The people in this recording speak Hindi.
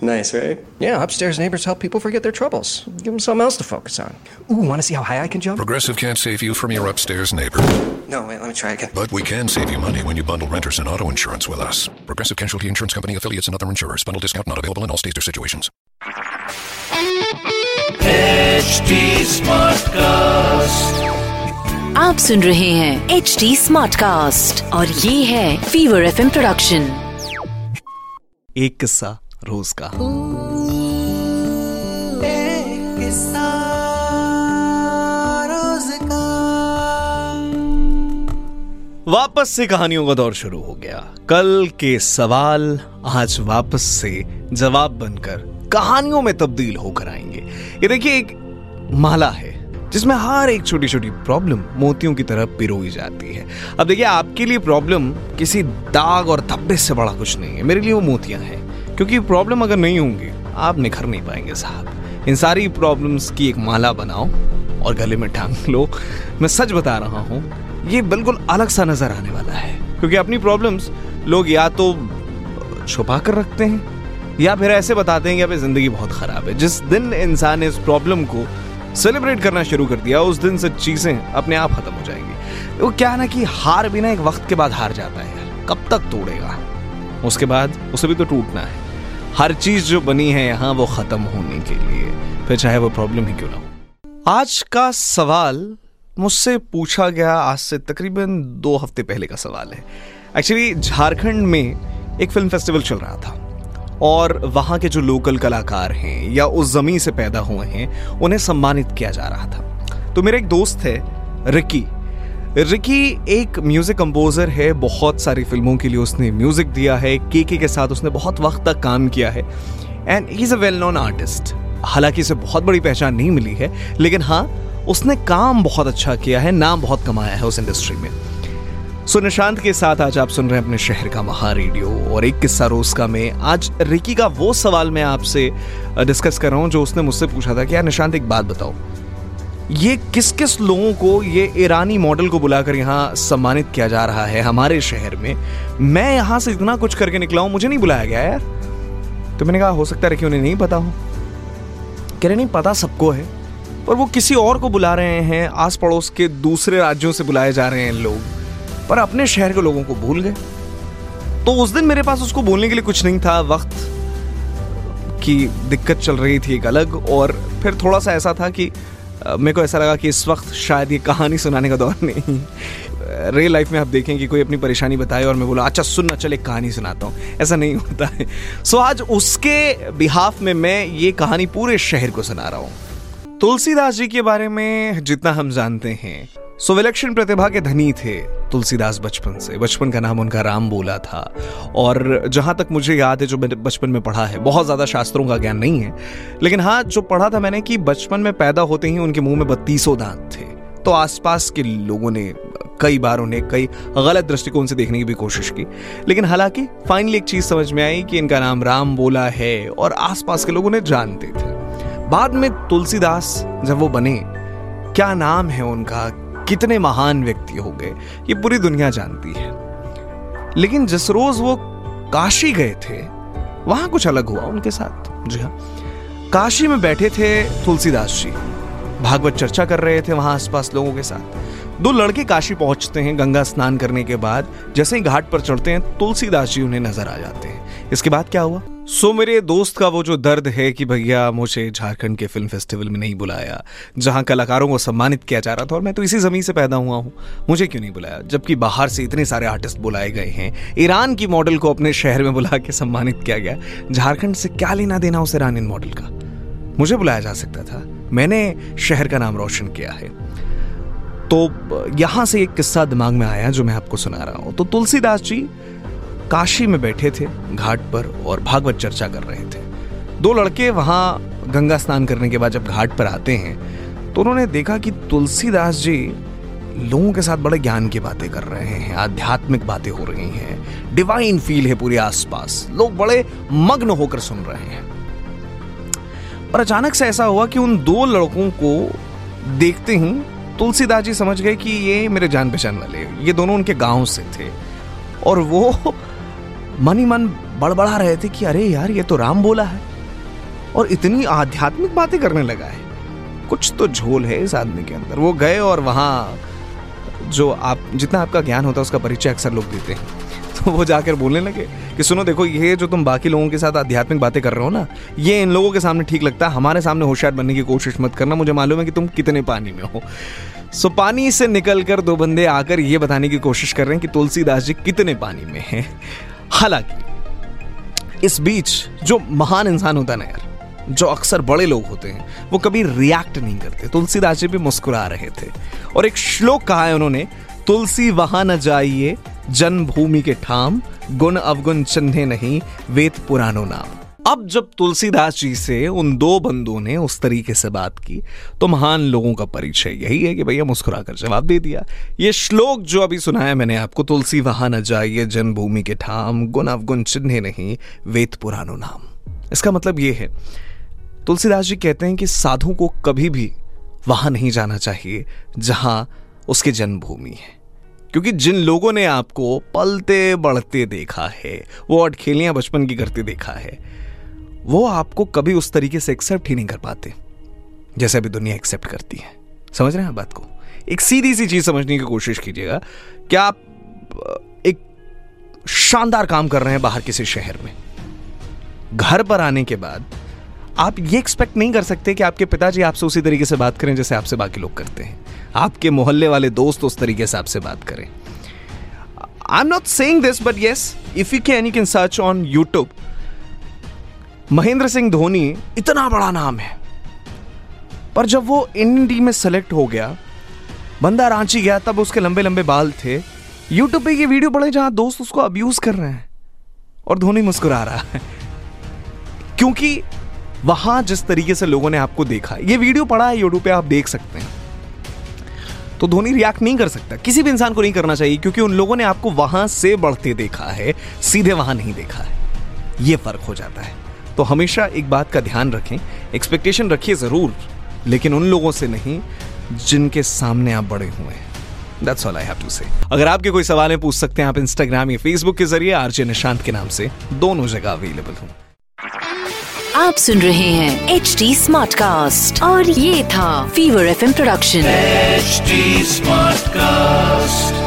Nice, right? Yeah, upstairs neighbors help people forget their troubles. Give them something else to focus on. Ooh, want to see how high I can jump? Progressive can't save you from your upstairs neighbor, No, wait, let me try again. but we can save you money when you bundle renters and auto insurance with us. Progressive Casualty Insurance Company affiliates and other insurers. Bundle discount not available in all states or situations. HD Smartcast. आप सुन रहे हैं एच डी स्मार्ट कास्ट और ये है फीवर एफ प्रोडक्शन एक किस्सा रोज का। वापस से कहानियों का दौर शुरू हो गया। कल के सवाल आज वापस से जवाब बनकर कहानियों में तब्दील होकर आएँगे। ये देखिए एक माला है जिसमें हर एक छोटी छोटी प्रॉब्लम मोतियों की तरह पिरोई जाती है। अब देखिए आपके लिए प्रॉब्लम किसी दाग और धब्बे से बड़ा कुछ नहीं है। मेरे लिए वो मोतियाँ हैं। क्योंकि प्रॉब्लम अगर नहीं होंगी, आप निखर नहीं पाएँगे साहब। इन सारी प्रॉब्लम्स की एक माला बनाओ और गले में टांग लो। मैं सच बता रहा हूँ, ये बिल्कुल अलग सा नज़र आने वाला है। क्योंकि अपनी प्रॉब्लम्स लोग या तो छुपा कर रखते हैं, या फिर ऐसे बताते हैं कि अभी ज़िंदगी बहुत खराब है। जिस दिन इंसान ने इस प्रॉब्लम को सेलिब्रेट करना शुरू कर दिया, उस दिन से चीज़ें अपने आप खत्म हो जाएँगी। वो क्या ना कि हार भी ना एक वक्त के बाद हार जाता है। कब तक तोड़ेगा? उसके बाद उसे भी तो टूटना है। हर चीज़ जो बनी है यहाँ वो खत्म होने के लिए। फिर चाहे वो प्रॉब्लम ही क्यों ना हो। आज का सवाल मुझसे पूछा गया, आज से तकरीबन दो हफ़्ते पहले का सवाल है। एक्चुअली झारखंड में एक फ़िल्म फेस्टिवल चल रहा था। और वहाँ के जो लोकल कलाकार हैं या उस ज़मीन से पैदा हुए हैं, उन्हें सम्मानित किया जा रहा था। तो मेरा एक दोस्त है रिकी। रिकी एक म्यूज़िक कंपोजर है, बहुत सारी फ़िल्मों के लिए उसने म्यूज़िक दिया है के के साथ उसने बहुत वक्त तक काम किया है। And he is a well known artist हालाँकि इसे बहुत बड़ी पहचान नहीं मिली है, लेकिन हाँ उसने काम बहुत अच्छा किया है, नाम बहुत कमाया है उस इंडस्ट्री में। सो निशांत के साथ आज आप सुन रहे हैं अपने शहर का महा रेडियो और एक किस्सा रोज का में आज रिकी का वो सवाल मैं आपसे डिस्कस कर रहा हूँ, जो उसने मुझसे पूछा था कि यार निशांत, एक बात बताओ। ये किस किस लोगों को ये ईरानी मॉडल को बुलाकर यहाँ सम्मानित किया जा रहा है हमारे शहर में? मैं यहाँ से इतना कुछ करके निकला हूँ, मुझे नहीं बुलाया गया यार। तो मैंने कहा, हो सकता है कि उन्हें नहीं पता हो। कह रहे, नहीं, पता सबको है, पर वो किसी और को बुला रहे हैं। आस पड़ोस के दूसरे राज्यों से बुलाए जा रहे हैं लोग, पर अपने शहर के लोगों को भूल गए। तो उस दिन मेरे पास उसको बोलने के लिए कुछ नहीं था। वक्त की दिक्कत चल रही थी एक अलग, और फिर थोड़ा सा ऐसा था कि मेरे को ऐसा लगा कि इस वक्त शायद ये कहानी सुनाने का दौर नहीं। रियल लाइफ में आप देखें कि कोई अपनी परेशानी बताए और मैं बोला अच्छा सुनना चल एक कहानी सुनाता हूँ। ऐसा नहीं होता है। सो आज उसके बिहाफ में मैं ये कहानी पूरे शहर को सुना रहा हूँ। तुलसीदास जी के बारे में जितना हम जानते हैं सो विलक्षण प्रतिभा के धनी थे तुलसीदास बचपन से। बचपन का नाम उनका राम बोला था। और जहाँ तक मुझे याद है, जो मैंने बचपन में पढ़ा है, बहुत ज़्यादा शास्त्रों का ज्ञान नहीं है, लेकिन हाँ जो पढ़ा था मैंने कि बचपन में पैदा होते ही उनके मुँह में बत्तीसों दांत थे। तो आसपास के लोगों ने, कई बार उन्हें, कई गलत दृष्टिकोण से देखने की भी कोशिश की। लेकिन हालाँकि फाइनली एक चीज़ समझ में आई कि इनका नाम राम बोला है और आसपास के लोग उन्हें जानते थे। बाद में तुलसीदास जब वो बने, क्या नाम है उनका? कितने महान व्यक्ति हो गए, ये पूरी दुनिया जानती है। लेकिन जिस रोज वो काशी गए थे, वहाँ कुछ अलग हुआ उनके साथ। जी हाँ। काशी में बैठे थे तुलसीदास जी। भागवत चर्चा कर रहे थे वहाँ आसपास लोगों के साथ। दो लड़के काशी पहुँचते हैं गंगा स्नान करने के बाद, जैसे ही घाट पर चढ़ते हैं, तुलसीदास जी उन्हें नज़र आ जाते हैं। इसके बाद क्या हुआ? सो so, मेरे दोस्त का वो जो दर्द है कि भैया मुझे झारखंड के फ़िल्म फेस्टिवल में नहीं बुलाया जहाँ कलाकारों को सम्मानित किया जा रहा था और मैं तो इसी ज़मीन से पैदा हुआ हूँ मुझे क्यों नहीं बुलाया? जबकि बाहर से इतने सारे आर्टिस्ट बुलाए गए हैं। ईरान की मॉडल को अपने शहर में बुला के सम्मानित किया गया। झारखंड से क्या लेना देना उस ईरानी मॉडल का? मुझे बुलाया जा सकता था। मैंने शहर का नाम रोशन किया है। तो यहाँ से एक किस्सा दिमाग में आया जो मैं आपको सुना रहा हूँ। तो तुलसीदास जी काशी में बैठे थे, घाट पर और भागवत चर्चा कर रहे थे। दो लड़के वहाँ गंगा स्नान करने के बाद जब घाट पर आते हैं तो उन्होंने देखा कि तुलसीदास जी लोगों के साथ बड़े ज्ञान की बातें कर रहे हैं, आध्यात्मिक बातें हो रही हैं डिवाइन फील है पूरे आसपास, लोग बड़े मग्न होकर सुन रहे हैं। और अचानक से ऐसा हुआ कि उन दो लड़कों को देखते ही तुलसीदास जी समझ गए कि ये मेरे जान पहचान वाले ये दोनों उनके गाँव से थे, और वो मन ही मन बड़बड़ा रहे थे कि अरे यार, ये तो राम बोला है। और इतनी आध्यात्मिक बातें करने लगा है। कुछ तो झोल है इस आदमी के अंदर। वो गए और वहाँ जो आप, जितना आपका ज्ञान होता है, उसका परिचय अक्सर लोग देते हैं। तो वो जाकर बोलने लगे कि सुनो, देखो, ये जो तुम बाकी लोगों के साथ आध्यात्मिक बातें कर रहे हो ना, ये इन लोगों के सामने ठीक लगता है। हमारे सामने होशियार बनने की कोशिश मत करना। मुझे मालूम है कि तुम कितने पानी में हो। सो पानी से निकलकर दो बंदे आकर ये बताने की कोशिश कर रहे हैं कि तुलसीदास जी कितने पानी में हैं। हालाँकि, इस बीच जो महान इंसान होता है ना यार, जो अक्सर बड़े लोग होते हैं, वो कभी रिएक्ट नहीं करते। तुलसीदास जी भी मुस्कुरा रहे थे। और एक श्लोक कहा है उन्होंने, तुलसी वहाँ न जाइए, जन्मभूमि के ठाम, गुण अवगुण चिन्हे नहीं, वेद पुरानो नाम। अब जब तुलसीदास जी से उन दो बंदों ने उस तरीके से बात की तो महान लोगों का परिचय यही है कि भैया मुस्कुरा कर जवाब दे दिया, ये श्लोक जो अभी सुनाया मैंने आपको, तुलसी वहाँ न जाइए, जन्मभूमि के ठाम गुण अवगुण चिन्हे नहीं, वेद पुरानो नाम। इसका मतलब ये है, तुलसीदास जी कहते हैं कि साधु को कभी भी वहाँ नहीं जाना चाहिए, जहाँ उसकी जन्मभूमि है। क्योंकि जिन लोगों ने आपको पलते बढ़ते देखा है, वो अटखेलियाँ बचपन की करते देखा है वो आपको कभी उस तरीके से एक्सेप्ट ही नहीं कर पाते, जैसे अभी दुनिया एक्सेप्ट करती है। समझ रहे हैं बात को? एक सीधी सी चीज़ समझने की कोशिश कीजिएगा, क्या आप एक शानदार काम कर रहे हैं बाहर किसी शहर में? घर पर आने के बाद आप ये एक्सपेक्ट नहीं कर सकते कि आपके पिताजी आपसे उसी तरीके से बात करें जैसे आपसे बाकी लोग करते हैं। आपके मोहल्ले वाले दोस्त उस तरीके से आपसे बात करें। I am not saying this but yes if you can you can search on YouTube Mahendra Singh Dhoni इतना बड़ा नाम है। पर जब वो इंडियन टीम में सेलेक्ट हो गया, बंदा रांची गया, तब उसके लंबे लंबे बाल थे। यूट्यूब पे ये वीडियो पड़े जहाँ दोस्त उसको अब्यूज कर रहे हैं और धोनी मुस्कुरा रहा है। क्योंकि वहाँ जिस तरीके से लोगों ने आपको देखा, ये वीडियो पड़ा है यूट्यूब पे, आप देख सकते हैं। तो धोनी रिएक्ट नहीं कर सकता। किसी भी इंसान को नहीं करना चाहिए, क्योंकि उन लोगों ने आपको वहाँ से बढ़ते देखा है, सीधे वहाँ नहीं देखा है। ये फ़र्क हो जाता है। तो हमेशा एक बात का ध्यान रखें एक्सपेक्टेशन रखिए ज़रूर लेकिन उन लोगों से नहीं जिनके सामने आप बड़े हुए हैं That's all I have to say. अगर आपके कोई सवाल है पूछ सकते हैं आप इंस्टाग्राम या फेसबुक के ज़रिए आरजे निशांत के नाम से दोनों जगह अवेलेबल हूँ आप सुन रहे हैं एच डी स्मार्ट कास्ट और ये था fever F production H smart Smartcast.